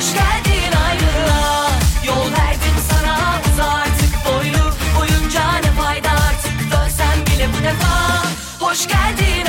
Hoş geldin ayrılığa. Yol verdim sana uza artık boylu. Boyunca ne fayda artık? Dönsen bile bu defa. Hoş geldin